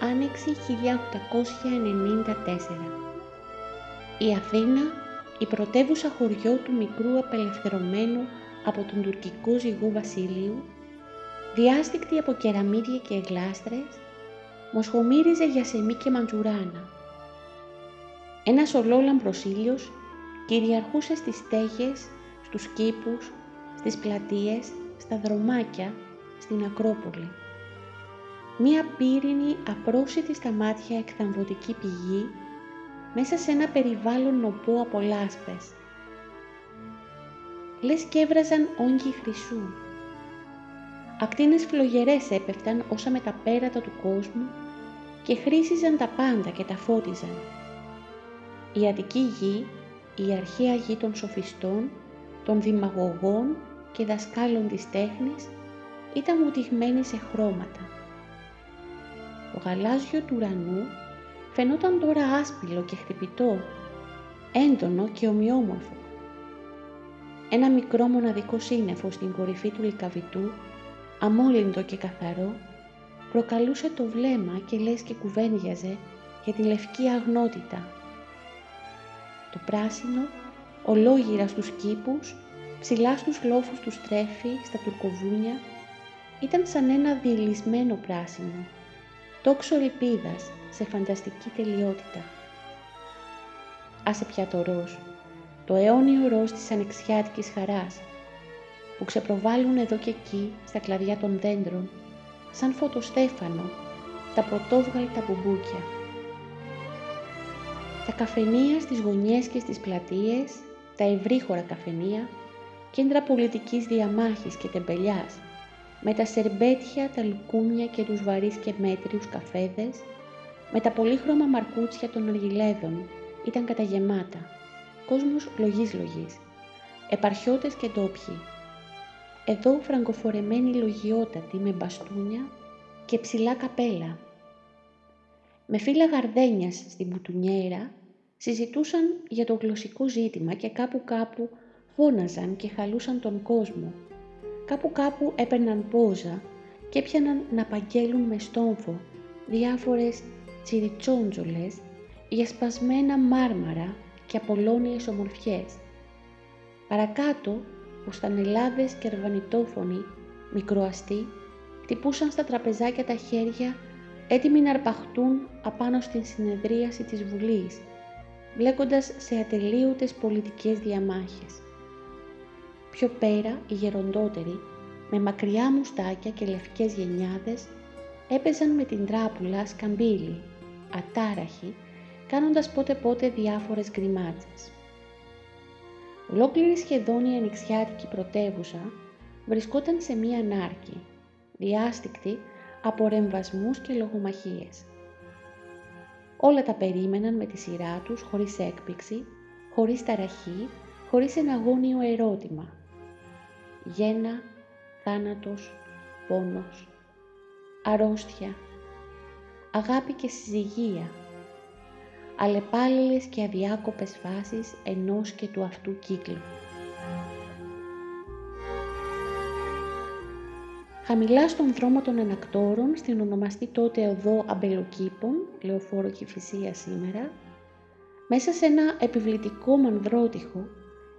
Άνοιξη 1894 Η Αθήνα, η πρωτεύουσα χωριό του μικρού απελευθερωμένου από τον τουρκικό ζυγού βασίλειου, διάστηκτη από κεραμίδια και γλάστρες, μοσχομύριζε για σεμί και μαντζουράνα. Ένας ολόλαμπρος ήλιος κυριαρχούσε στις στέγες, στους κήπους, στις πλατείες, στα δρομάκια, στην Ακρόπολη μία πύρινη απρόσιτη στα μάτια εκθαμβωτική πηγή μέσα σε ένα περιβάλλον νοπό από λάσπες. Λες και έβραζαν όγκοι χρυσού. Ακτίνες φλογερές έπεφταν όσα με τα πέρατα του κόσμου και χρήσιζαν τα πάντα και τα φώτιζαν. Η Αττική γη, η αρχαία γη των σοφιστών, των δημαγωγών και δασκάλων της τέχνης ήταν βουτυγμένη σε χρώματα. Το γαλάζιο του ουρανού φαινόταν τώρα άσπυλο και χτυπητό, έντονο και ομοιόμορφο. Ένα μικρό μοναδικό σύννεφο στην κορυφή του λικαβητού, αμόλυντο και καθαρό, προκαλούσε το βλέμμα και λες και κουβέντιαζε για τη λευκή αγνότητα. Το πράσινο, ολόγυρα στους κήπους, ψηλά στους λόφους του στρέφη, στα τουρκοβούνια, ήταν σαν ένα διελισμένο πράσινο, τόξο ελπίδας σε φανταστική τελειότητα. Άσε πια το ροζ, το αιώνιο ροζ της ανεξιάτικης χαράς, που ξεπροβάλλουν εδώ και εκεί στα κλαδιά των δέντρων, σαν φωτοστέφανο, τα πρωτόβγαλτα μπουμπούκια. Τα καφενεία στις γωνιές και στις πλατείες, τα ευρύχωρα καφενεία, κέντρα πολιτικής διαμάχης και τεμπελιάς, με τα σερμπέτια, τα λουκούμια και τους βαρύς και μέτριους καφέδες, με τα πολύχρωμα μαρκούτσια των αργυλέδων, ήταν καταγεμάτα. Κόσμος λογής-λογής. Επαρχιώτες και ντόπιοι. Εδώ φραγκοφορεμένοι λογιότατοι με μπαστούνια και ψηλά καπέλα. Με φύλλα γαρδένιας στην πουτουνιέρα συζητούσαν για το γλωσσικό ζήτημα και κάπου κάπου φώναζαν και χαλούσαν τον κόσμο Κάπου κάπου έπαιρναν πόζα και έπιαναν να παγγέλουν με στόμφο διάφορες τσιριτσόντζολες για σπασμένα μάρμαρα και απολώνιες ομορφιές. Παρακάτω, που στα νελάδες και αρβανιτόφωνοι, μικροαστοί, χτυπούσαν στα τραπεζάκια τα χέρια έτοιμοι να αρπαχτούν απάνω στην συνεδρίαση της Βουλής, μπλέκοντας σε ατελείωτες πολιτικές διαμάχες. Πιο πέρα οι γεροντότεροι, με μακριά μουστάκια και λευκές γενιάδες, έπαιζαν με την τράπουλα σκαμπίλι, ατάραχοι, κάνοντας πότε πότε διάφορες γκριμάτσες. Ολόκληρη σχεδόν η ανοιξιάτικη πρωτεύουσα βρισκόταν σε μία νάρκη, διάστηκτη από ρεμβασμούς και λογομαχίες. Όλα τα περίμεναν με τη σειρά τους, χωρίς έκπληξη, χωρίς ταραχή, χωρίς ένα αγώνιο ερώτημα γένα, θάνατος, πόνος, αρρώστια, αγάπη και συζυγία, αλλεπάλληλες και αδιάκοπες φάσεις ενός και του αυτού κύκλου. Χαμηλά στον δρόμο των ανακτόρων, στην ονομαστή τότε οδό Αμπελοκήπων, λεωφόρο Κηφισία σήμερα, Μέσα σε ένα επιβλητικό μανδρότυχο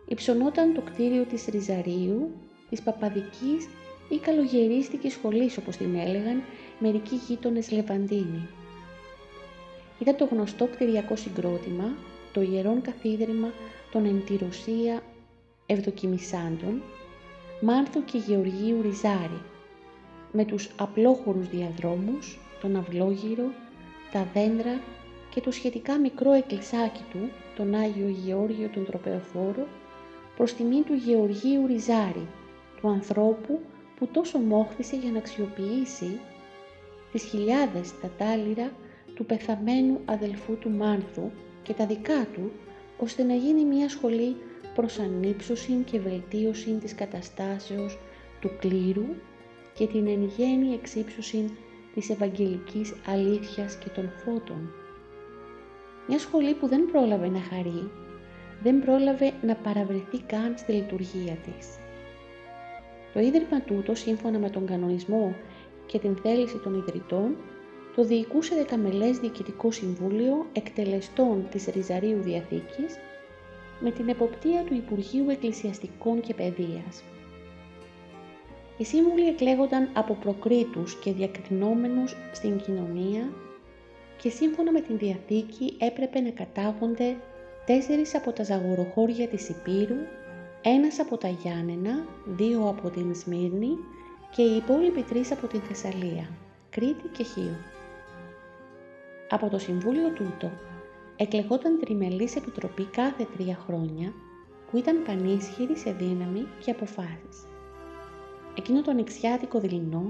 υψωνόταν το κτίριο της Ριζαρίου, της Παπαδικής ή καλογερίστικης σχολής όπως την έλεγαν μερικοί γείτονες Λεβαντίνη. Ήταν το γνωστό κτηριακό συγκρότημα, το ιερόν καθίδρυμα των εντυρωσία ευδοκιμησάντων, Μάρθου και Γεωργίου Ριζάρη, με τους απλόχωρους διαδρόμους, τον αυλόγυρο, τα δέντρα και το σχετικά μικρό εκκλησάκι του, τον Άγιο Γεώργιο τον Τροπεοφόρο, προς τιμή του Γεωργίου Ριζάρη, του ανθρώπου που τόσο μόχθησε για να αξιοποιήσει τις χιλιάδες τα τάλιρα του πεθαμένου αδελφού του Μάνθου και τα δικά του, ώστε να γίνει μια σχολή προς ανύψωση και βελτίωση της καταστάσεως του κλήρου και την εν γέννη εξύψωση της Ευαγγελικής αλήθειας και των φώτων. Μια σχολή που δεν πρόλαβε να χαρεί, δεν πρόλαβε να παραβρεθεί καν στη λειτουργία της. Το Ίδρυμα τούτο, σύμφωνα με τον κανονισμό και την θέληση των ιδρυτών, το διοικούσε δεκαμελές Διοικητικό Συμβούλιο εκτελεστών της Ριζαρίου Διαθήκης με την εποπτεία του Υπουργείου Εκκλησιαστικών και Παιδείας. Οι σύμβουλοι εκλέγονταν από προκρίτους και διακρινόμενους στην κοινωνία και σύμφωνα με την Διαθήκη έπρεπε να κατάγονται τέσσερις από τα ζαγοροχώρια της Υπήρου, ένας από τα Γιάννενα, δύο από την Σμύρνη και οι υπόλοιποι τρεις από την Θεσσαλία, Κρήτη και Χίο. Από το Συμβούλιο τούτο εκλεγόταν τριμελής επιτροπή κάθε τρία χρόνια που ήταν πανίσχυρη σε δύναμη και αποφάσεις. Εκείνο το ανοιξιάτικο δειλινό,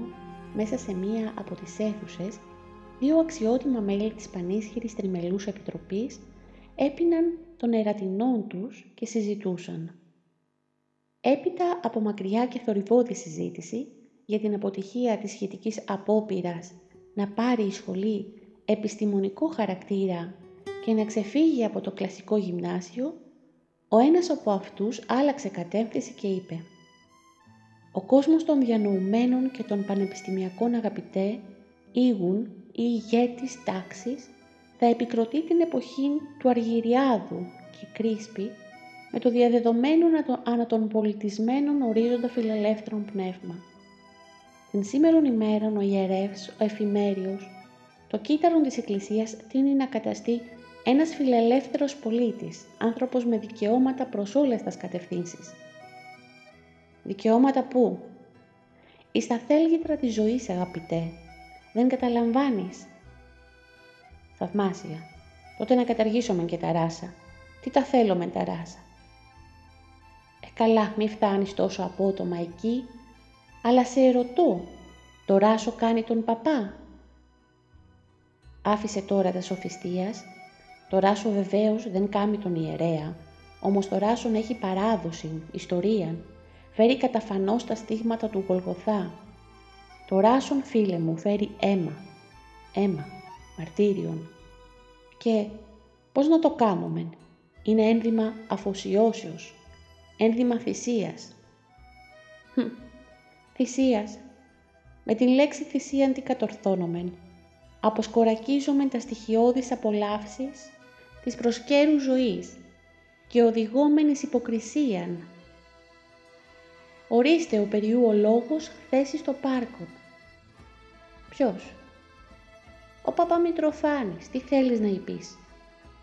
μέσα σε μία από τις αίθουσες, δύο αξιότιμα μέλη της πανίσχυρης τριμελούς επιτροπής έπιναν των ερατινών τους και συζητούσαν. Έπειτα από μακριά και θορυβόδη συζήτηση για την αποτυχία της σχετικής απόπειρας να πάρει η σχολή επιστημονικό χαρακτήρα και να ξεφύγει από το κλασικό γυμνάσιο, ο ένας από αυτούς άλλαξε κατεύθυνση και είπε «Ο κόσμος των διανοουμένων και των πανεπιστημιακών αγαπητέ, ήγουν ή ηγέτης τάξης, θα επικροτεί την εποχή του Αργυριάδου και Κρίσπη με το διαδεδομένο ανά των πολιτισμένων ορίζοντα φιλελεύθερων πνεύμα. Την σήμερον ημέραν ο ιερεύς, ο εφημέριος, το κύτταρον της Εκκλησίας τίνει να καταστεί ένας φιλελεύθερος πολίτης, άνθρωπος με δικαιώματα προς όλες τας κατευθύνσεις. Δικαιώματα που, εις τα θέλγητρα της ζωής αγαπητέ, δεν καταλαμβάνεις. Θαυμάσια, τότε να καταργήσω μεν και τα ράσα. Τι τα θέλω με τα ράσα; Ε, καλά, μη φτάνεις τόσο απότομα εκεί, αλλά σε ερωτώ, το ράσο κάνει τον παπά. Άφησε τώρα τα σοφιστίας το ράσο βεβαίως δεν κάμει τον ιερέα, όμως το ράσον έχει παράδοση, ιστορία, φέρει καταφανώς τα στίγματα του Γολγοθά. Το ράσον, φίλε μου, φέρει αίμα, αίμα, μαρτύριον. Και πώς να το κάνουμε, είναι ένδυμα αφοσιώσεως, ένδυμα θυσίας. Hm, θυσίας. Με την λέξη θυσία αντικατορθώνομεν. Αποσκορακίζομεν τα στοιχειώδεις απολαύσεις της προσκέρου ζωής και οδηγόμενης υποκρισίαν. Ορίστε ο περιού ο λόγος θέση στο πάρκο. Ποιος; Ο Παπαμητροφάνης. Τι θέλεις να υπείς.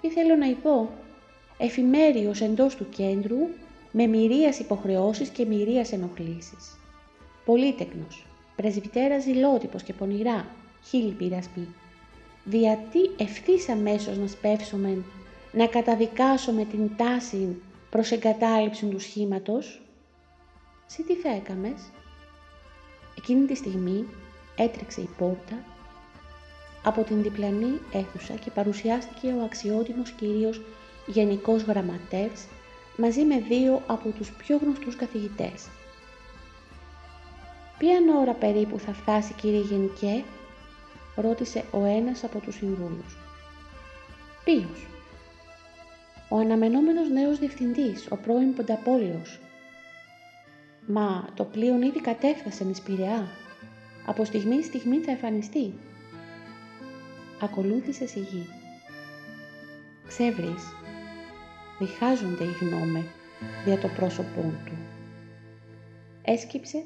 Τι θέλω να υπώ. Εφημέριος εντός του κέντρου με μυρίας υποχρεώσεις και μυρίας ενοχλήσεις. Πολύτεκνος. Πρεσβυτέρας ζηλότυπος και πονηρά. Χίλι πειρασπή διατί ευθύς αμέσως να σπεύσουμε, να καταδικάσουμε την τάση προς εγκατάλειψη του σχήματος; Συ τι θα έκαμες; Εκείνη τη στιγμή έτρεξε η πόρτα από την διπλανή αίθουσα και παρουσιάστηκε ο αξιότιμος κύριος Γενικός Γραμματεύς μαζί με δύο από τους πιο γνωστούς καθηγητές. Ποια ώρα περίπου θα φτάσει κύριε Γενικέ, ρώτησε ο ένας από τους συμβούλους. Ποιος; Ο αναμενόμενος νέος διευθυντής, ο πρώην Πονταπόλεος. Μα το πλοίο ήδη κατέφτασε με Σπηρεά. Από στιγμή στιγμή θα εμφανιστεί. Ακολούθησε σιγή. Ξέβρις, διχάζονται οι γνώμες δια το πρόσωπό του. Έσκυψε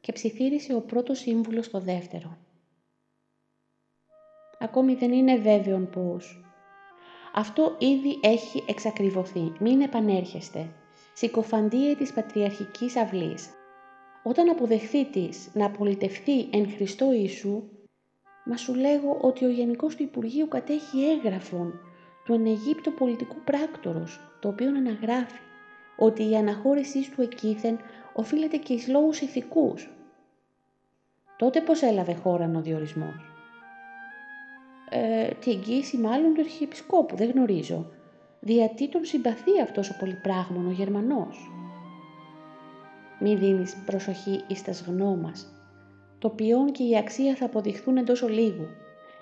και ψιθύρισε ο πρώτος σύμβουλος στο δεύτερο. Ακόμη δεν είναι βέβαιον πώς. Αυτό ήδη έχει εξακριβωθεί. Μην επανέρχεστε. Συκοφαντίε της πατριαρχικής αυλής. Όταν αποδεχθεί της να απολυτευθεί εν Χριστώ Ιησού, μα σου λέγω ότι ο Γενικός του Υπουργείου κατέχει έγγραφον του Αιγύπτου πολιτικού πράκτορος, το οποίο αναγράφει ότι η αναχώρησή του εκείθεν οφείλεται και εις λόγους ηθικούς. Τότε πώς έλαβε χώρα ο διορισμός; Ε, την εγγύηση μάλλον του Αρχιεπισκόπου, δεν γνωρίζω. Γιατί τον συμπαθεί αυτός ο πολυπράγμων ο Γερμανός; Μη δίνεις προσοχή εις τας γνώμας. Το ποιόν και η αξία θα αποδειχθούν εντός ολίγου.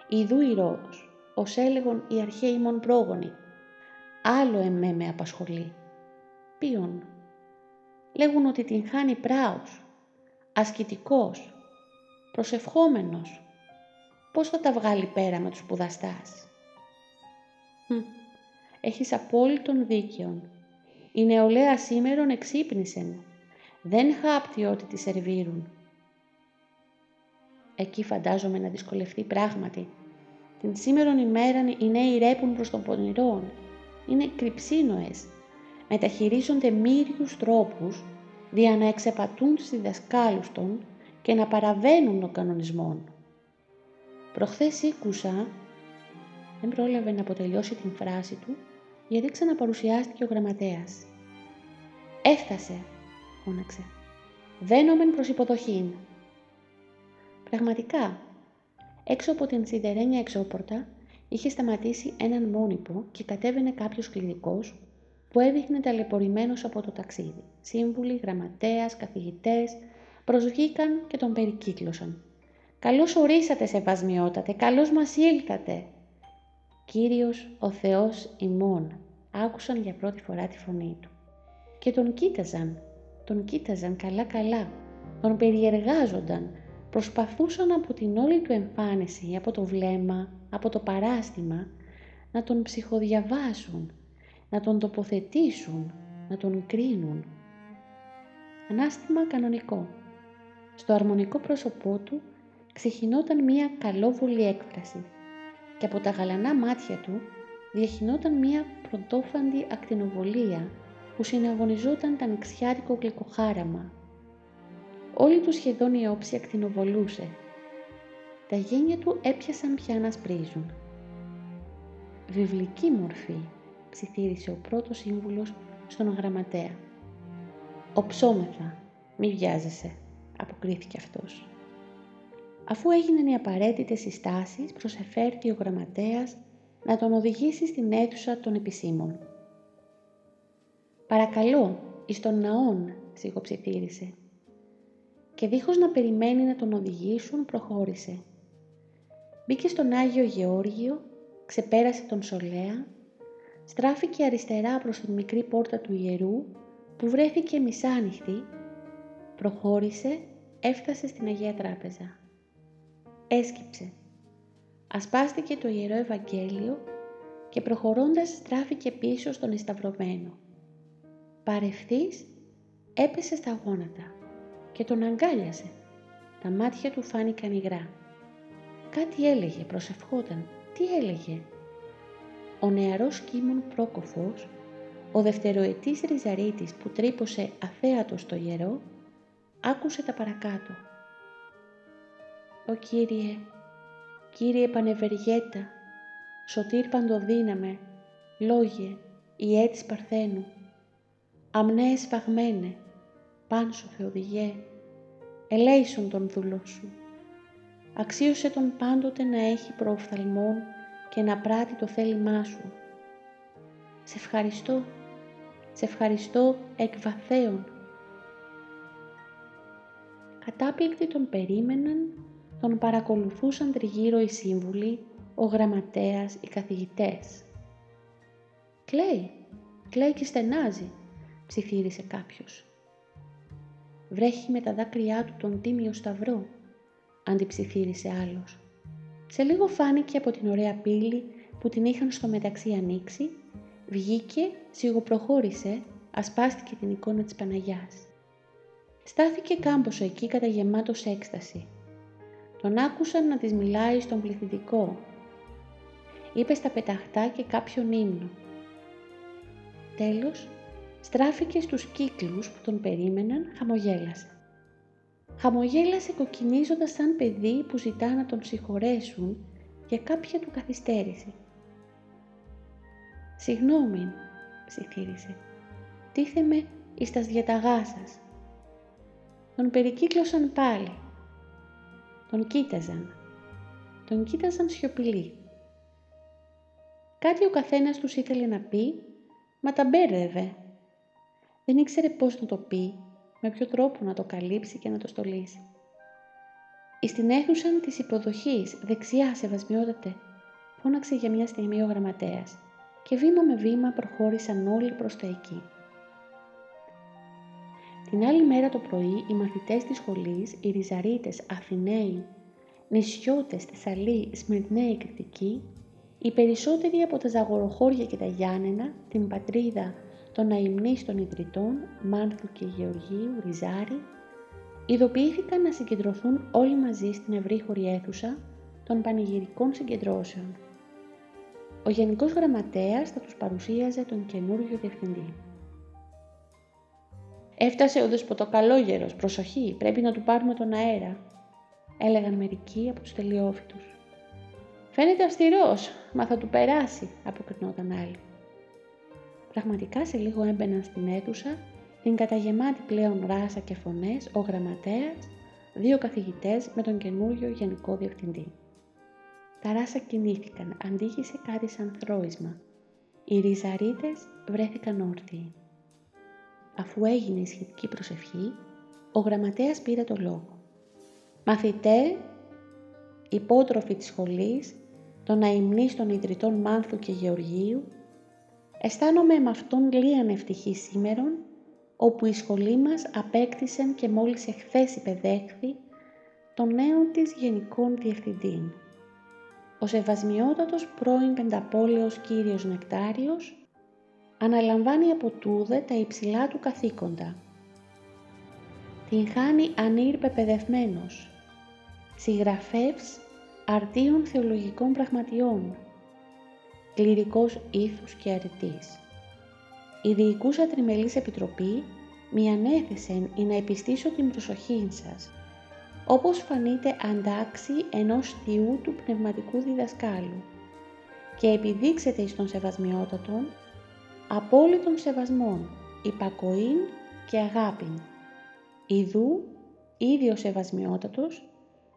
Ιδού η Ρόδος, ως έλεγον οι αρχαίοι μον πρόγονοι. Άλλο εμέ με απασχολεί. Ποιον; Λέγουν ότι την χάνει πράος, ασκητικός, προσευχόμενος. Πώς θα τα βγάλει πέρα με τους σπουδαστάς; Hm. Έχεις απόλυτον δίκαιον. Η νεολαία σήμερον εξύπνησεν. Δεν χάπτει ότι τη σερβίρουν. Εκεί φαντάζομαι να δυσκολευτεί πράγματι. Την σήμερον ημέρα οι νέοι ρέπουν προς τον πονηρόν. Είναι κρυψίνοες. Μεταχειρίζονται μύριους τρόπους δια να εξεπατούν τους διδασκάλους των και να παραβαίνουν των κανονισμών. Προχθές ήκουσα, δεν πρόλαβε να αποτελειώσει την φράση του, γιατί ξαναπαρουσιάστηκε ο γραμματέας. «Έφτασε», φώναξε. «Βαίνομεν προς υποδοχήν». Πραγματικά, έξω από την σιδερένια εξώπορτα είχε σταματήσει έναν μόνιπο και κατέβαινε κάποιος κληρικός που έδειχνε ταλαιπωρημένος από το ταξίδι. Σύμβουλοι, γραμματέας, καθηγητές προσβήκαν και τον περικύκλωσαν. «Καλώς ορίσατε, σεβασμιότατε, καλώς μας ήλθατε». «Κύριος ο Θεός ημών», άκουσαν για πρώτη φορά τη φωνή του. Και τον κοίταζαν, τον κοίταζαν καλά-καλά, τον περιεργάζονταν, προσπαθούσαν από την όλη του εμφάνιση, από το βλέμμα, από το παράστημα, να τον ψυχοδιαβάσουν, να τον τοποθετήσουν, να τον κρίνουν. Ανάστημα κανονικό. Στο αρμονικό πρόσωπό του ξεχυνόταν μία καλόβολη έκφραση και από τα γαλανά μάτια του διαχυνόταν μία πρωτόφαντη ακτινοβολία που συναγωνιζόταν τα νεξιάτικο γλυκοχάραμα. Όλη τους σχεδόν η όψη ακτινοβολούσε. Τα γένια του έπιασαν πια να σπρίζουν. «Βιβλική μορφή», ψιθύρισε ο πρώτος σύμβουλος στον γραμματέα. «Οψόμεθα, μη βιάζεσαι», αποκρίθηκε αυτός. Αφού έγιναν οι απαραίτητες συστάσεις, προσεφέρθη ο γραμματέας να τον οδηγήσει στην αίθουσα των επισήμων. «Παρακαλώ, εις τον ναόν», σιγοψιθύρισε. Και δίχως να περιμένει να τον οδηγήσουν, προχώρησε. Μπήκε στον Άγιο Γεώργιο, ξεπέρασε τον Σολέα, στράφηκε αριστερά προς την μικρή πόρτα του ιερού, που βρέθηκε μισάνυχτη, προχώρησε, έφτασε στην Αγία Τράπεζα έσκυψε. Ασπάστηκε το Ιερό Ευαγγέλιο και προχωρώντας στράφηκε πίσω στον εσταυρωμένο. Παρευθύς έπεσε στα γόνατα και τον αγκάλιασε. Τα μάτια του φάνηκαν υγρά. Κάτι έλεγε, προσευχόταν. Τι έλεγε; Ο νεαρός Κίμων Πρόκοφος, ο δευτεροετής Ριζαρίτης που τρύπωσε αθέατος στο ιερό, άκουσε τα παρακάτω. «Ω Κύριε, Κύριε Πανευεργέτα, Σωτήρ Παντοδύναμε, Λόγε, Ιέ της Παρθένου, αμνέες φαγμένε, πάνσο Θεοδηγέ, ελέησον τον δούλο σου. Αξίωσε τον πάντοτε να έχει προοφθαλμόν και να πράττει το θέλημά σου. Σε ευχαριστώ, σε ευχαριστώ εκ βαθέων. Κατάπληκτοι τον περίμεναν τον παρακολουθούσαν τριγύρω οι σύμβουλοι, ο γραμματέας, οι καθηγητές. «Κλαίει, κλαίει και στενάζει», ψιθύρισε κάποιος. «Βρέχει με τα δάκρυά του τον τίμιο σταυρό», αντιψιθύρισε άλλος. Σε λίγο φάνηκε από την ωραία πύλη που την είχαν στο μεταξύ ανοίξει βγήκε, σιγοπροχώρησε, ασπάστηκε την εικόνα της Παναγιάς. Στάθηκε κάμποσο εκεί καταγεμάτος έκσταση. Τον άκουσαν να της μιλάει στον πληθυντικό. Είπε στα πεταχτά και κάποιον ύμνο. Τέλος, στράφηκε στους κύκλους που τον περίμεναν, χαμογέλασε. Χαμογέλασε κοκκινίζοντας σαν παιδί που ζητά να τον συγχωρέσουν για κάποια του καθυστέρηση. «Συγγνώμη», ψιθύρισε, «τίθεμαι εις τας διαταγάς σας». Τον περικύκλωσαν πάλι. Τον κοίταζαν. Τον κοίταζαν σιωπηλοί. Κάτι ο καθένας τους ήθελε να πει, μα τα μπέρδευε. Δεν ήξερε πώς να το πει, με ποιο τρόπο να το καλύψει και να το στολίσει. Εις την αίθουσα της υποδοχής, δεξιά σεβασμιότατε, φώναξε για μια στιγμή ο γραμματέας και βήμα με βήμα προχώρησαν όλοι προς τα εκεί. Την άλλη μέρα το πρωί οι μαθητές της σχολής, οι Ριζαρίτες, Αθηναίοι, νησιώτες, Θεσσαλοί, Σμυρναίοι, Κρητικοί, οι περισσότεροι από τα Ζαγοροχώρια και τα Γιάννενα, την πατρίδα των αιμνίστων ιδρυτών, Μάνθου και Γεωργίου, Ριζάρη, ειδοποιήθηκαν να συγκεντρωθούν όλοι μαζί στην ευρύχωρη αίθουσα των πανηγυρικών συγκεντρώσεων. Ο Γενικός Γραμματέας θα τους παρουσίαζε τον καινούργιο διευθυντή. «Έφτασε ο δεσποτοκαλόγερος, προσοχή, πρέπει να του πάρουμε τον αέρα», έλεγαν μερικοί από τους τελειόφυτους. «Φαίνεται αυστηρός, μα θα του περάσει», αποκρινόταν άλλοι. Πραγματικά σε λίγο έμπαιναν στην αίθουσα την καταγεμάτη πλέον ράσα και φωνές, ο γραμματέας, δύο καθηγητές με τον καινούριο γενικό διευθυντή. Τα ράσα κινήθηκαν, αντίχησε κάτι σαν θρόισμα. Οι ριζαρίτες βρέθηκαν όρθιοι. Αφού έγινε η σχετική προσευχή, ο γραμματέας πήρε το λόγο. «Μαθητέ, υπότροφοι της σχολής, των αιμνής ιδρυτών Μάνθου και Γεωργίου, αισθάνομαι με αυτόν λίγαν ευτυχή σήμερον, όπου η σχολή μας απέκτησε και μόλις εχθές υπεδέχθη τον νέο της Γενικών Διευθυντή. Ο σεβασμιότατος πρώην πενταπόλεος κύριος Νεκτάριος αναλαμβάνει από τούδε τα υψηλά του καθήκοντα. Την χάνει ανήρ πεπαιδευμένος, συγγραφεύς αρτίων θεολογικών πραγματιών, κληρικός ήθους και αρετής. Η διοικούσα τριμελής επιτροπή μη ανέθεσεν ή να επιστήσω την προσοχή σας, όπως φανείται αντάξει ενός θειού του πνευματικού διδασκάλου και επιδείξετε εις τον σεβασμιότατον απόλυτων σεβασμών, υπακοήν και αγάπην. Ιδού, ίδιο σεβασμιότατος,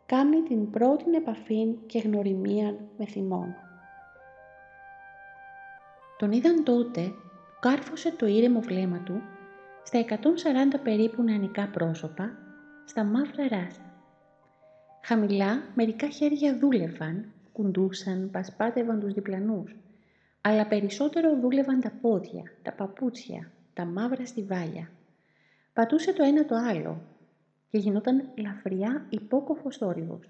κάνει την πρώτη επαφή και γνωριμία με θυμόν. Τον είδαν τότε που κάρφωσε το ήρεμο βλέμμα του στα 140 περίπου νεανικά πρόσωπα, στα μαύρα ράσα. Χαμηλά μερικά χέρια δούλευαν, κουντούσαν, πασπάτευαν τους διπλανούς, αλλά περισσότερο δούλευαν τα πόδια, τα παπούτσια, τα μαύρα στιβάλια. Πατούσε το ένα το άλλο και γινόταν λαφριά υπόκοφος θόρυβος.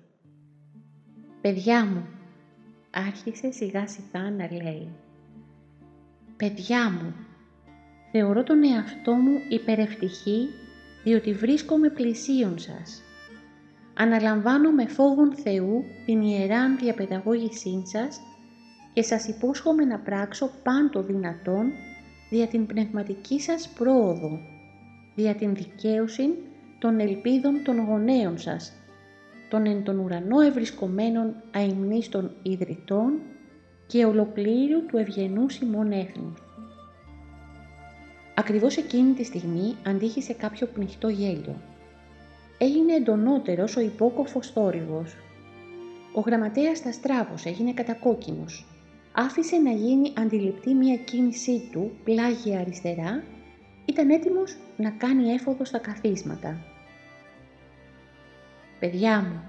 «Παιδιά μου», άρχισε σιγά σιγά να λέει. «Παιδιά μου, θεωρώ τον εαυτό μου υπερευτυχή διότι βρίσκομαι πλησίον σας. Αναλαμβάνω με φόβον Θεού την ιεράν διαπαιδαγώγησή σας και σας υπόσχομαι να πράξω πάντο δυνατόν δια την πνευματική σας πρόοδο, δια την δικαίωση των ελπίδων των γονέων σας, των εν τον ουρανό ευρισκομένων αημνίστων ιδρυτών και ολοκλήρου του ευγενούς ημών έθνους. Ακριβώς εκείνη τη στιγμή αντίχησε κάποιο πνιχτό γέλιο. Έγινε εντονότερος ο υπόκοφος θόρυβος. Ο γραμματέας τα στράβωσε, έγινε κατακόκκινος. Άφησε να γίνει αντιληπτή μια κίνησή του πλάγια αριστερά ήταν έτοιμος να κάνει έφοδο στα καθίσματα. «Παιδιά μου»,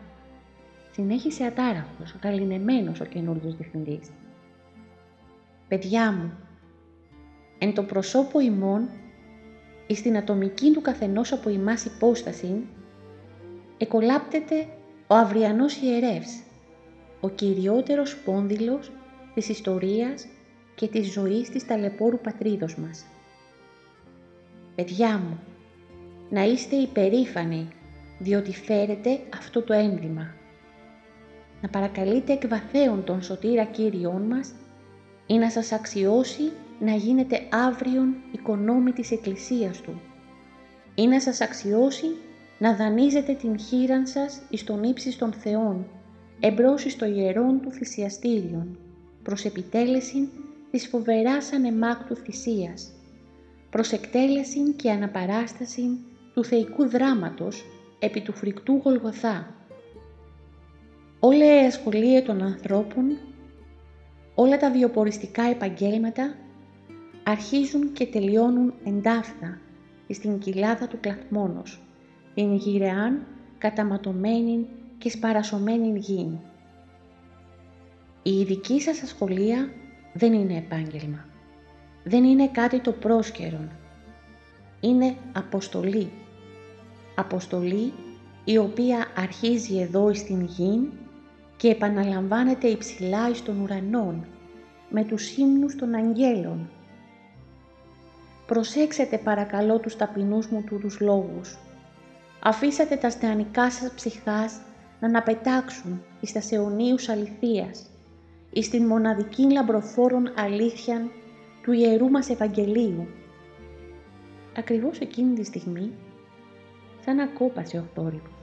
συνέχισε ατάραχος, γαλινεμένος ο καινούργιος διευθυντής. «Παιδιά μου, εν το προσώπο ημών, εις στην ατομική του καθενός από ημάς υπόσταση, εκολάπτεται ο αυριανός ιερεύς, ο κυριότερος πόνδυλος της ιστορίας και της ζωής της ταλαιπώρου πατρίδος μας. Παιδιά μου, να είστε υπερήφανοι διότι φέρετε αυτό το ένδυμα. Να παρακαλείτε εκ βαθέων τον σωτήρα Κύριόν μας ή να σας αξιώσει να γίνετε αύριον οικονόμη της Εκκλησίας Του ή να σας αξιώσει να δανείζετε την χείραν σας εις τον ύψης των Θεών εμπρός εις το ιερόν του θυσιαστήριον προς επιτέλεση της φοβεράς ανεμάκτου θυσίας προς εκτέλεση και αναπαράσταση του θεϊκού δράματος επί του φρικτού Γολγοθά. Όλα η ασχολία των ανθρώπων, όλα τα βιοποριστικά επαγγέλματα αρχίζουν και τελειώνουν εντάφθα στην κοιλάδα του κλαθμόνος, την γυρεάν καταματωμένη και σπαρασωμένη γη. Η δική σας ασχολία δεν είναι επάγγελμα. Δεν είναι κάτι το πρόσκαιρον. Είναι αποστολή αποστολή η οποία αρχίζει εδώ στην γη και επαναλαμβάνεται υψηλά εις των ουρανών με τους ύμνους των αγγέλων. Προσέξετε παρακαλώ τους ταπεινούς μου τούτους λόγους. Αφήσατε τα στεανικά σας ψυχάς να αναπετάξουν εις τα αιωνίους αληθείας, εις την μοναδική λαμπροφόρον αλήθεια του Ιερού μας Ευαγγελίου. Ακριβώς εκείνη τη στιγμή σαν να κόπασε ο θόρυβος.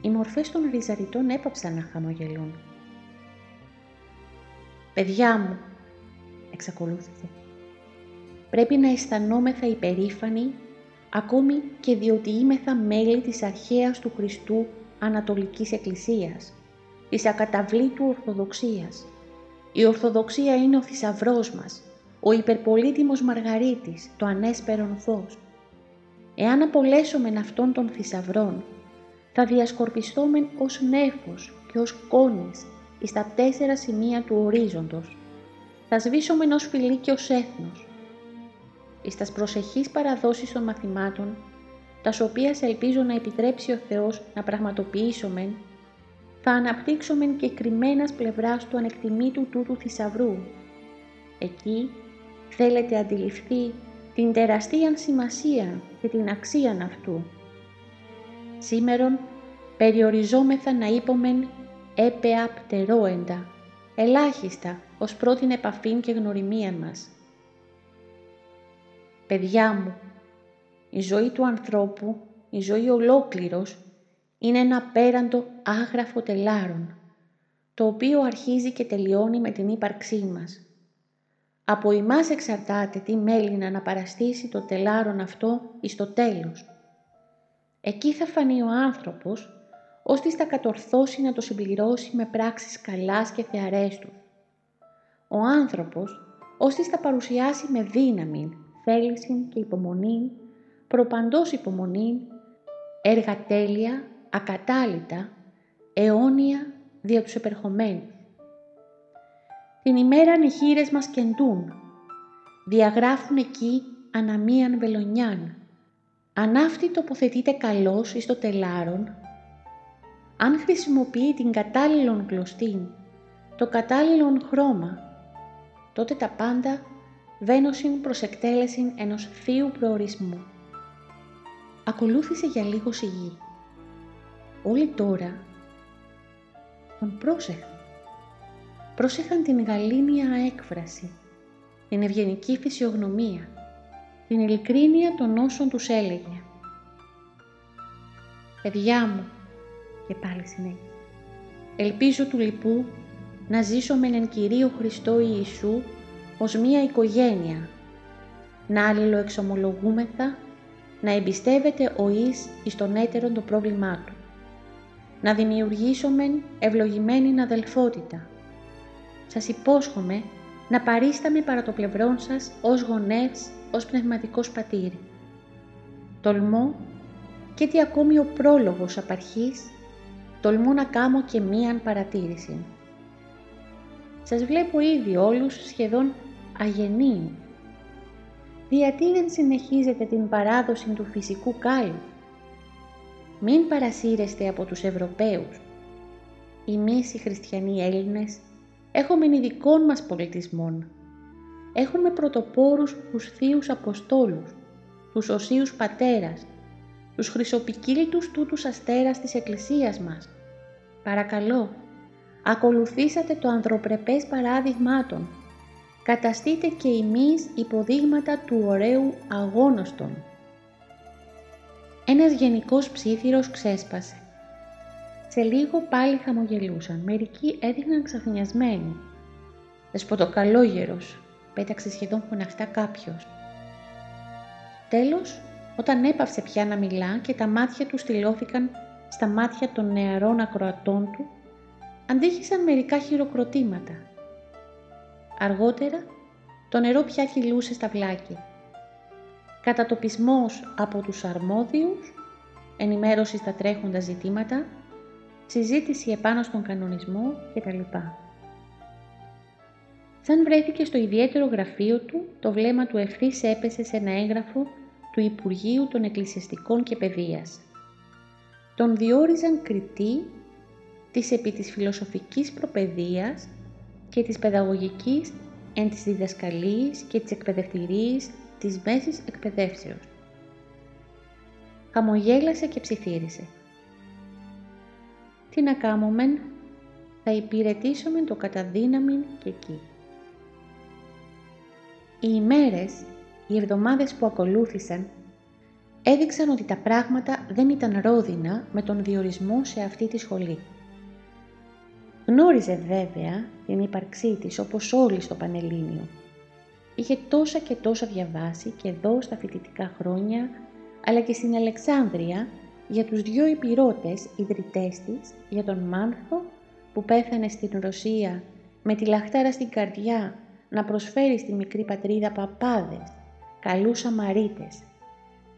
Οι μορφές των ριζαριτών έπαψαν να χαμογελούν. «Παιδιά μου», εξακολούθησε, «πρέπει να αισθανόμεθα υπερήφανοι ακόμη και διότι είμεθα μέλη της αρχαίας του Χριστού Ανατολικής Εκκλησίας, της ακαταβλήτου Ορθοδοξίας. Η Ορθοδοξία είναι ο θησαυρός μας, ο υπερπολίτιμος Μαργαρίτης, το ανέσπερον φως. Εάν απολέσομεν αυτών των θησαυρών, θα διασκορπιστόμεν ως νέφος και ως κόνης εις τα τέσσερα σημεία του ορίζοντος. Θα σβήσομεν ως φυλή και ως έθνος. Εις τας προσεχείς παραδόσεις των μαθημάτων, τας οποίας ελπίζω να επιτρέψει ο Θεός να πραγματοποιήσομεν, θα αναπτύξομεν και κρυμμένας πλευράς του ανεκτιμήτου τούτου θησαυρού. Εκεί θέλετε αντιληφθεί την τεραστία σημασία και την αξία αυτού. Σήμερον περιοριζόμεθα να είπομεν έπεα πτερόεντα, ελάχιστα ως πρώτην επαφήν και γνωριμία μας. Παιδιά μου, η ζωή του ανθρώπου, η ζωή ολόκληρος, είναι ένα πέραντο άγραφο τελάρων, το οποίο αρχίζει και τελειώνει με την ύπαρξή μας. Από εμάς εξαρτάται τι μέλη να αναπαραστήσει το τελάρον αυτό εις το τέλος. Εκεί θα φανεί ο άνθρωπος, ώστε θα κατορθώσει να το συμπληρώσει με πράξεις καλάς και θεαρές του. Ο άνθρωπος, ώστε θα παρουσιάσει με δύναμη, θέληση και υπομονή, προπαντός υπομονή, έργα τέλεια, ακατάλητα, αιώνια δια τους επερχομένους. Την ημέραν οι χείρες μας κεντούν, διαγράφουν εκεί αναμίαν βελονιάν. Αν αυτή τοποθετείται καλώς εις το τελάρον, αν χρησιμοποιεί την κατάλληλον κλωστή, το κατάλληλον χρώμα, τότε τα πάντα βαίνωσιν προς εκτέλεση ενός θείου προορισμού. Ακολούθησε για λίγο σιγή. Όλοι τώρα τον πρόσεχαν πρόσεχαν την γαλήνια έκφραση, την ευγενική φυσιογνωμία, την ειλικρίνεια των όσων τους έλεγε. «Παιδιά μου», και πάλι συνέχεια, «ελπίζω του λοιπού να ζήσω με έναν Κυρίο Χριστό Ιησού ως μία οικογένεια, να αλληλοεξομολογούμεθα, να εμπιστεύεται ο εις εις τον έτερον το πρόβλημά του, να δημιουργήσουμε ευλογημένη αδελφότητα, σας υπόσχομαι να παρίσταμαι παρά το πλευρόν σας ως γονεύς, ως πνευματικός πατήρ. Τολμώ και τι ακόμη ο πρόλογος απαρχής, τολμώ να κάμω και μίαν παρατήρηση. Σας βλέπω ήδη όλους σχεδόν αγενή. Γιατί δεν συνεχίζετε την παράδοση του φυσικού κάλου. Μην παρασύρεστε από τους Ευρωπαίους. Εμείς οι χριστιανοί Έλληνες έχουμε ειδικών μας πολιτισμών, έχουν με πρωτοπόρους τους θείους Αποστόλους, τους οσίους πατέρας, τους χρυσοπικίλητους τούτους αστέρας της Εκκλησίας μας. Παρακαλώ, ακολουθήσατε το ανθρωπρεπές παράδειγμά των. Καταστείτε και εμείς υποδείγματα του ωραίου αγώνωστον. Ένας γενικός ψήθυρος ξέσπασε. Σε λίγο πάλι χαμογελούσαν, μερικοί έδειχναν ξαφνιασμένοι. «Δεσποτοκαλόγερος», πέταξε σχεδόν φωναχτά κάποιος. Τέλος, όταν έπαυσε πια να μιλά και τα μάτια του στυλώθηκαν στα μάτια των νεαρών ακροατών του, αντίχησαν μερικά χειροκροτήματα. Αργότερα, το νερό πια χυλούσε στα βλάκια. Κατατοπισμός από τους αρμόδιους, ενημέρωση στα τρέχοντα ζητήματα, συζήτηση επάνω στον κανονισμό κτλ. Σαν βρέθηκε στο ιδιαίτερο γραφείο του, το βλέμμα του ευθύς έπεσε σε ένα έγγραφο του Υπουργείου των Εκκλησιαστικών και Παιδείας. Τον διόριζαν κριτή της επί της φιλοσοφικής προπαιδείας και της παιδαγωγικής εν της διδασκαλίας και της εκπαιδευτηρίας της μέσης εκπαιδεύσεως. Χαμογέλασε και ψιθύρισε. Τι να κάμωμεν, θα υπηρετήσουμε το καταδύναμιν και εκεί. Οι ημέρες, οι εβδομάδες που ακολούθησαν, έδειξαν ότι τα πράγματα δεν ήταν ρόδινα με τον διορισμό σε αυτή τη σχολή. Γνώριζε βέβαια την ύπαρξή της όπως όλοι στο Πανελλήνιο. Είχε τόσα και τόσα διαβάσει και εδώ στα φοιτητικά χρόνια, αλλά και στην Αλεξάνδρεια για τους δυο υπηρώτες ιδρυτές της, για τον Μάνθο που πέθανε στην Ρωσία με τη λαχτάρα στην καρδιά να προσφέρει στη μικρή πατρίδα παπάδες, καλούς αμαρίτες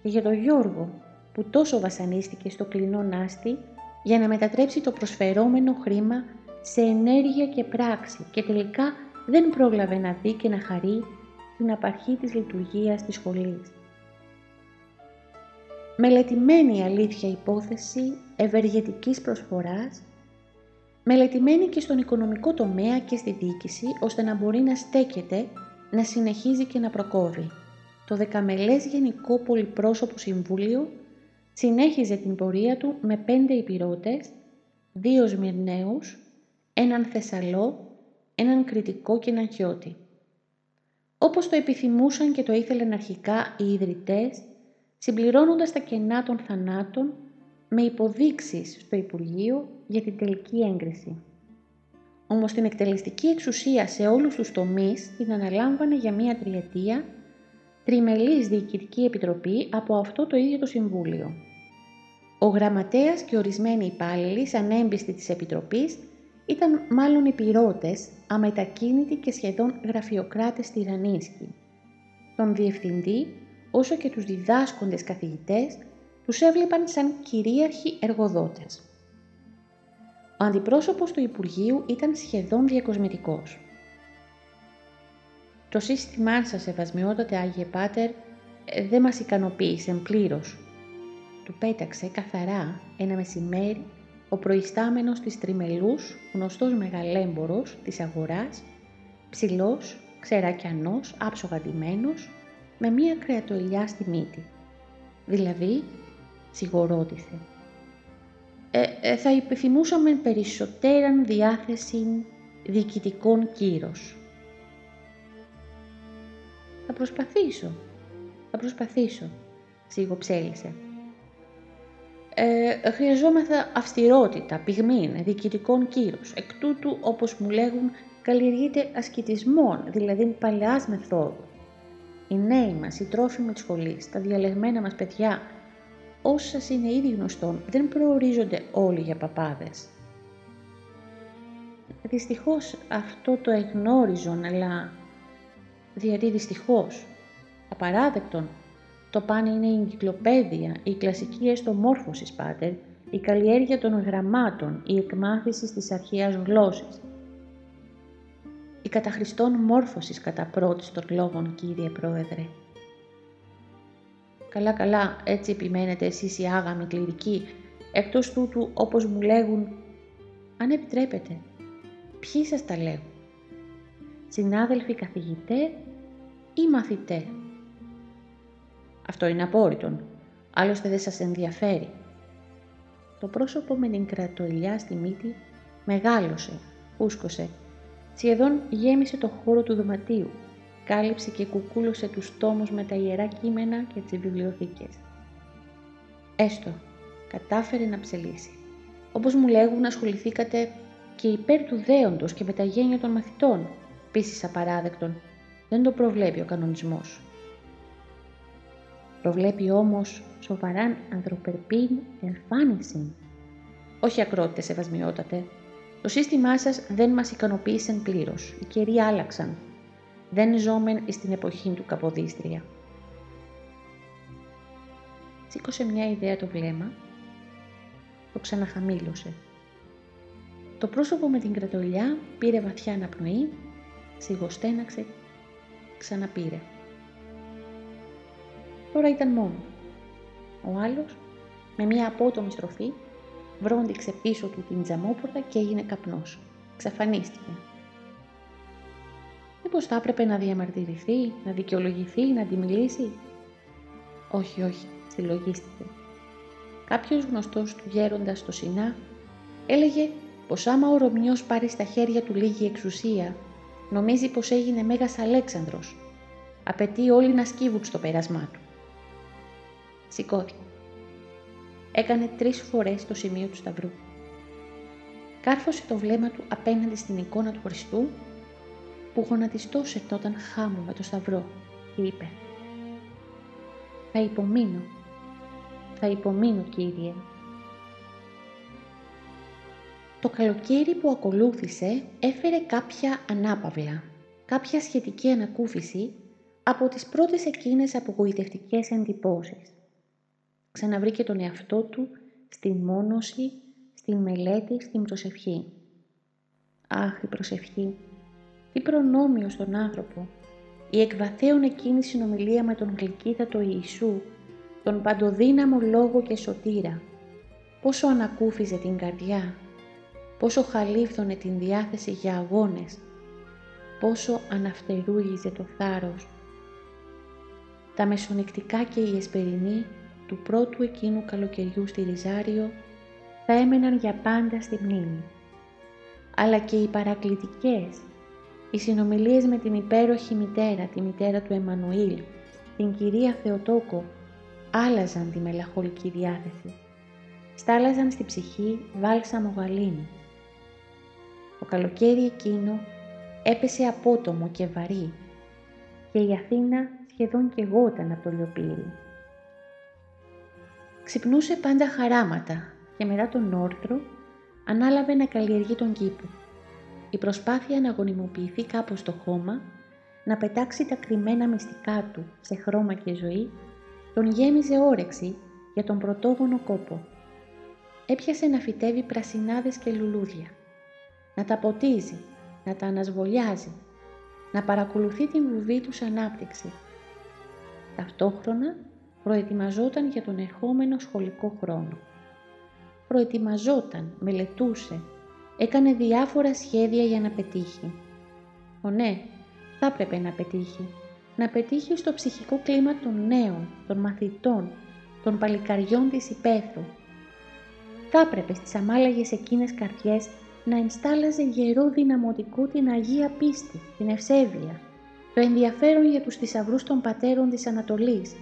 και για τον Γιώργο που τόσο βασανίστηκε στο κλεινό νάστη για να μετατρέψει το προσφερόμενο χρήμα σε ενέργεια και πράξη και τελικά δεν πρόλαβε να δει και να χαρεί την απαρχή της λειτουργίας της σχολής. Μελετημένη αλήθεια υπόθεση ευεργετικής προσφοράς μελετημένη και στον οικονομικό τομέα και στη διοίκηση, ώστε να μπορεί να στέκεται, να συνεχίζει και να προκόβει. Το δεκαμελές Γενικό Πολυπρόσωπο Συμβούλιο συνέχιζε την πορεία του με πέντε υπηρώτες, δύο Σμυρναίους, έναν Θεσσαλό, έναν Κριτικό και έναν Χιώτη. Όπως το επιθυμούσαν και το ήθελαν αρχικά οι ιδρυτές, συμπληρώνοντας τα κενά των θανάτων με υποδείξεις στο Υπουργείο για την τελική έγκριση. Όμως την εκτελεστική εξουσία σε όλους τους τομείς την αναλάμβανε για μία τριετία τριμελής διοικητική επιτροπή από αυτό το ίδιο το Συμβούλιο. Ο γραμματέας και ορισμένοι υπάλληλοι σαν έμπιστοι της Επιτροπής ήταν μάλλον οι πυρώτες, αμετακίνητοι και σχεδόν γραφειοκράτες τυραννίσκοι. Τον διευθυντή, όσο και τους διδάσκοντες καθηγητές, τους έβλεπαν σαν κυρίαρχοι εργοδότες. Ο αντιπρόσωπος του Υπουργείου ήταν σχεδόν διακοσμητικός. «Το σύστημά σας, Ευασμιότατε Άγιε Πάτερ, ε, δεν μας ικανοποίησε πλήρως», του πέταξε καθαρά ένα μεσημέρι ο προϊστάμενος της Τριμελούς, γνωστός μεγαλέμπορος της αγοράς, ψηλός, ξερακιανός, άψογα με μία κρεατοελιά στη μύτη. Δηλαδή, σιγορώτησε. Ε, ε, θα επιθυμούσαμε περισσότεραν διάθεση διοικητικών κύρος. Θα προσπαθήσω, θα προσπαθήσω, σιγοψέλισε. Ε, χρειαζόμεθα αυστηρότητα, πυγμήν, διοικητικών κύρος. Εκ τούτου, όπως μου λέγουν, καλλιεργείται ασκητισμόν, δηλαδή παλαιάς μεθόδους. Οι νέοι μας, οι τρόφιμοι της σχολής, τα διαλεγμένα μας παιδιά, όσοι σας είναι ήδη γνωστόν, δεν προορίζονται όλοι για παπάδες. Δυστυχώς αυτό το εγνώριζον, αλλά δηλαδή δυστυχώς, απαράδεκτον, το πάνε είναι η εγκυκλοπαίδεια, η κλασική έστω μόρφωση πάτερ, η καλλιέργεια των γραμμάτων, η εκμάθηση της αρχαίας γλώσσης. Η καταχριστών μόρφωσης κατά πρώτης των λόγων, κύριε Πρόεδρε. Καλά καλά, έτσι επιμένετε εσείς οι άγαμοι κληρικοί, εκτός τούτου όπως μου λέγουν, αν επιτρέπετε, ποιοι σας τα λέγουν; Συνάδελφοι καθηγητέ, ή μαθητέ; Αυτό είναι απόρριτον, άλλωστε δεν σας ενδιαφέρει. Το πρόσωπο με την κρατοηλιά στη μύτη μεγάλωσε, ούσκωσε, σχεδόν γέμισε το χώρο του δωματίου, κάλυψε και κουκούλωσε τους τόμους με τα ιερά κείμενα και τις βιβλιοθήκες. Έστω, κατάφερε να ψελίσει. Όπως μου λέγουν ασχοληθήκατε και υπέρ του δέοντος και με τα γένεια των μαθητών, πίσης απαράδεκτον, δεν το προβλέπει ο κανονισμός. Προβλέπει όμως σοβαράν ανθρωπερπήν εμφάνιση. Όχι ακρότητες σεβασμιότατε. Το σύστημά σας δεν μας ικανοποίησε πλήρως. Οι καιροί άλλαξαν. Δεν ζώμεν στην εποχή του Καποδίστρια. Σήκωσε μια ιδέα το βλέμμα, το ξαναχαμήλωσε. Το πρόσωπο με την κρατολιά πήρε βαθιά αναπνοή, σιγοστέναξε, ξαναπήρε. Τώρα ήταν μόνος. Ο άλλος, με μια απότομη στροφή, βρόντιξε πίσω του την τζαμόπορτα και έγινε καπνός. Ξαφανίστηκε. Μήπως θα έπρεπε να διαμαρτυρηθεί, να δικαιολογηθεί, να αντιμιλήσει. Όχι, όχι, συλλογίστηκε. Κάποιος γνωστός του γέροντας στο Σινά έλεγε πως άμα ο Ρωμιός πάρει στα χέρια του λίγη εξουσία, νομίζει πως έγινε Μέγας Αλέξανδρος. Απαιτεί όλοι να σκύβουν στο πέρασμά του. Σηκώθηκε. Έκανε τρεις φορές το σημείο του σταυρού. Κάρφωσε το βλέμμα του απέναντι στην εικόνα του Χριστού που γονατιστούσε τότε χάμω με το σταυρό και είπε «Θα υπομείνω, θα υπομείνω Κύριε». Το καλοκαίρι που ακολούθησε έφερε κάποια ανάπαυλα, κάποια σχετική ανακούφιση από τις πρώτες εκείνες απογοητευτικές εντυπώσεις. Ξαναβρήκε τον εαυτό του στην μόνωση, στην μελέτη, στην προσευχή. Αχ, η προσευχή! Τι προνόμιο στον άνθρωπο! Η εκβαθέων εκείνη συνομιλία με τον γλυκύτατο Ιησού, τον παντοδύναμο λόγο και σωτήρα. Πόσο ανακούφιζε την καρδιά, πόσο χαλίφθωνε την διάθεση για αγώνες, πόσο αναφτερούγιζε το θάρρος. Τα μεσονικτικά και η εσπερινή του πρώτου εκείνου καλοκαιριού στη Ριζάριο θα έμεναν για πάντα στη μνήμη. Αλλά και οι παρακλητικές, οι συνομιλίες με την υπέροχη μητέρα, τη μητέρα του Εμμανουήλ, την κυρία Θεοτόκο, άλλαζαν τη μελαχολική διάθεση. Στάλαζαν στη ψυχή βάλσαμο γαλήνη. Το καλοκαίρι εκείνο έπεσε απότομο και βαρύ και η Αθήνα σχεδόν και γόταν από το λιοπύρι. Ξυπνούσε πάντα χαράματα και μετά τον όρθρο ανάλαβε να καλλιεργεί τον κήπο. Η προσπάθεια να γονιμοποιηθεί κάπως το χώμα, να πετάξει τα κρυμμένα μυστικά του σε χρώμα και ζωή, τον γέμιζε όρεξη για τον πρωτόγονο κόπο. Έπιασε να φυτεύει πρασινάδες και λουλούδια, να τα ποτίζει, να τα ανασβολιάζει, να παρακολουθεί την βουβή τους ανάπτυξη. Ταυτόχρονα προετοιμαζόταν για τον ερχόμενο σχολικό χρόνο. Προετοιμαζόταν, μελετούσε, έκανε διάφορα σχέδια για να πετύχει. Ο ναι, θα έπρεπε να πετύχει. Να πετύχει στο ψυχικό κλίμα των νέων, των μαθητών, των παλικαριών της υπαίθρου. Θα έπρεπε στις αμάλαγες εκείνες καρδιές να ενστάλαζε γερό δυναμωτικό την Αγία Πίστη, την Ευσέβεια, το ενδιαφέρον για τους θησαυρούς των πατέρων της Ανατολής,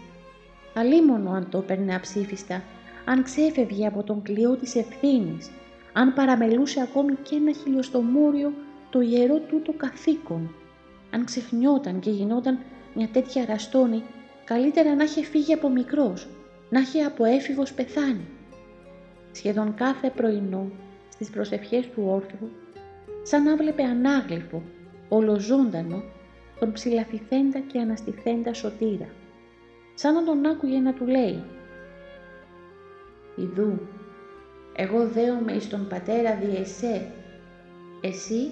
αλίμονο αν το έπαιρνε αψήφιστα, αν ξέφευγε από τον κλειό της ευθύνης, αν παραμελούσε ακόμη και ένα χιλιοστομούριο το ιερό τούτο καθήκον, αν ξεχνιόταν και γινόταν μια τέτοια ραστόνη, καλύτερα να είχε φύγει από μικρός, να είχε από έφηβος πεθάνει. Σχεδόν κάθε πρωινό, στις προσευχές του όρθρου, σαν να βλέπε ανάγλυφο, ολοζώντανο, τον ψηλαφιθέντα και αναστηθέντα σωτήρα σαν να τον άκουγε να του λέει «Ιδού, εγώ δέομαι εις τον πατέρα διεσέ, εσύ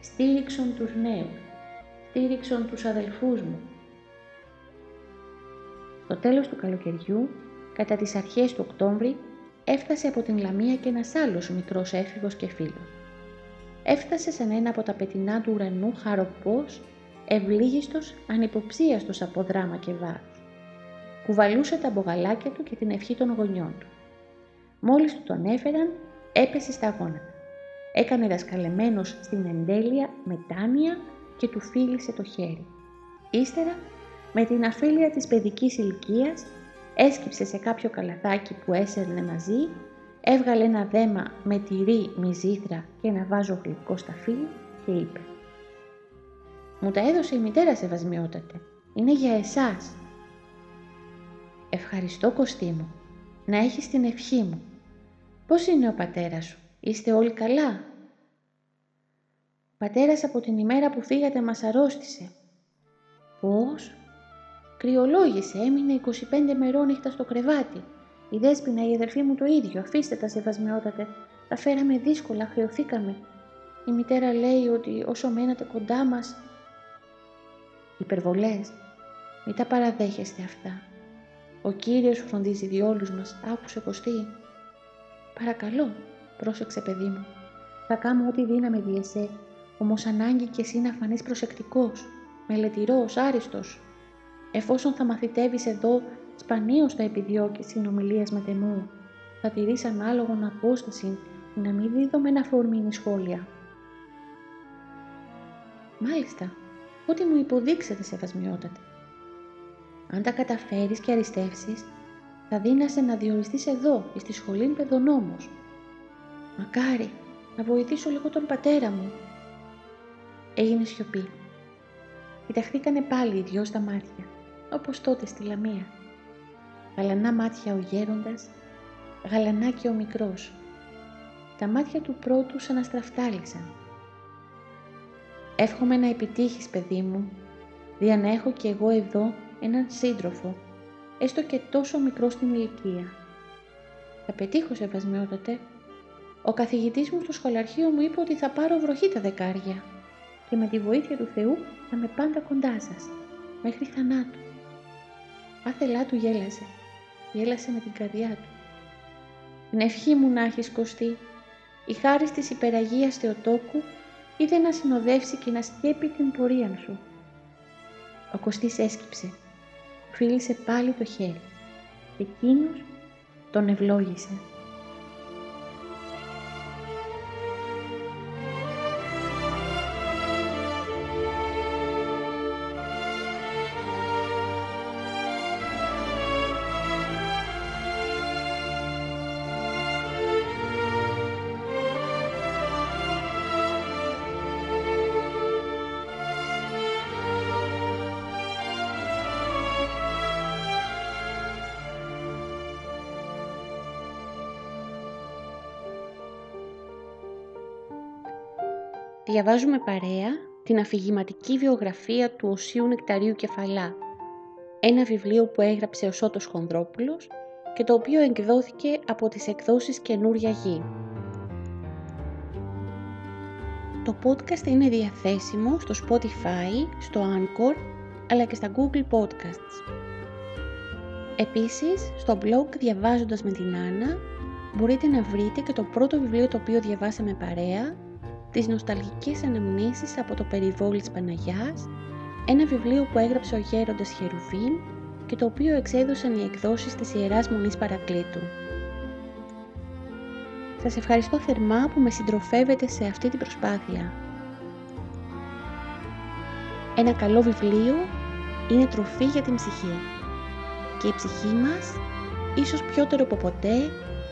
στήριξον τους νέους, στήριξον τους αδελφούς μου». Στο τέλος του καλοκαιριού, κατά τις αρχές του Οκτώβρη, έφτασε από την Λαμία και ένας άλλος μικρός έφηβος και φίλος. Έφτασε σαν ένα από τα πετεινά του ουρανού χαροπός ευλίγιστος, ανυποψίαστος από δράμα και βάρος. Κουβαλούσε τα μπογαλάκια του και την ευχή των γονιών του. Μόλις του τον έφεραν, έπεσε στα γόνατα. Έκανε δασκαλεμένος στην εντέλεια μετάνοια και του φίλησε το χέρι. Ύστερα, με την αφέλεια της παιδικής ηλικίας, έσκυψε σε κάποιο καλαθάκι που έσερνε μαζί, έβγαλε ένα δέμα με τυρί, μυζήθρα και ένα βάζο γλυκό σταφύλι και είπε «Μου τα έδωσε η μητέρα σεβασμιότατε. Είναι για εσάς». «Ευχαριστώ Κωστή μου. Να έχεις την ευχή μου. Πώς είναι ο πατέρας σου; Είστε όλοι καλά». «Ο πατέρας από την ημέρα που φύγατε μας αρρώστησε». «Πώς» Κρυολόγησε, έμεινε 25 μερών νύχτα στο κρεβάτι. Η δέσποινα, η αδερφή μου το ίδιο, αφήστε τα σεβασμιότατε. Τα φέραμε δύσκολα, χρεωθήκαμε. Η μητέρα λέει ότι όσο μένατε κοντά μας... Υπερβολές, μην τα παραδέχεστε αυτά. Ο Κύριος φροντίζει διόλους μας, άκουσε Κωστή. Παρακαλώ, πρόσεξε παιδί μου. Θα κάνω ό,τι δύναμη διεσέ, όμως ανάγκη και εσύ να φανείς προσεκτικός, μελετηρός, άριστος. Εφόσον θα μαθητεύεις εδώ, σπανίως θα επιδιώκεις συνομιλίες με τεμού. Θα τηρείς ανάλογον απόσταση να μην δίδομαι ένα φορμίνη σχόλια. Μάλιστα, ό,τι μου υποδείξετε σεβασμιότατε. Αν τα καταφέρεις και αριστεύσεις, θα δίνασαι να διοριστείς εδώ, στη σχολή παιδονόμος. Μακάρι, να βοηθήσω λίγο τον πατέρα μου. Έγινε σιωπή. Κοιταχτήκανε πάλι οι δυο στα μάτια όπως τότε στη Λαμία. Γαλανά μάτια ο γέροντας, γαλανά και ο μικρός. Τα μάτια του πρώτου σαν αναστραφτάλησαν. Εύχομαι να επιτύχεις, παιδί μου, δια να έχω κι εγώ εδώ έναν σύντροφο, έστω και τόσο μικρό στην ηλικία. Θα πετύχω, σεβασμιότατε. Ο καθηγητής μου στο σχολαρχείο μου είπε ότι θα πάρω βροχή τα δεκάρια και με τη βοήθεια του Θεού θα με πάντα κοντά σας, μέχρι θανάτου. Άθελά του γέλασε. Γέλασε με την καρδιά του. Την ευχή μου να έχεις κοστί, η χάρη της υπεραγίας Θεοτόκου είδε να συνοδεύσει και να σκέπει την πορεία σου. Ο Κωστής έσκυψε, φίλησε πάλι το χέρι και εκείνος τον ευλόγησε. Διαβάζουμε παρέα την αφηγηματική βιογραφία του Οσίου Νεκταρίου Κεφαλά, ένα βιβλίο που έγραψε ο Σώτος Χονδρόπουλος και το οποίο εκδόθηκε από τις εκδόσεις Καινούρια Γη. Το podcast είναι διαθέσιμο στο Spotify, στο Anchor, αλλά και στα Google Podcasts. Επίσης, στο blog Διαβάζοντας με την Άννα μπορείτε να βρείτε και το πρώτο βιβλίο το οποίο διαβάσαμε παρέα τις νοσταλγικές αναμνήσεις από το περιβόλι της Παναγιάς, ένα βιβλίο που έγραψε ο γέροντας Χερουβίν και το οποίο εξέδωσαν οι εκδόσεις της Ιεράς Μονής Παρακλήτου. Σας ευχαριστώ θερμά που με συντροφεύετε σε αυτή την προσπάθεια. Ένα καλό βιβλίο είναι τροφή για την ψυχή και η ψυχή μας, ίσως πιότερο από ποτέ,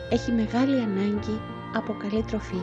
έχει μεγάλη ανάγκη από καλή τροφή.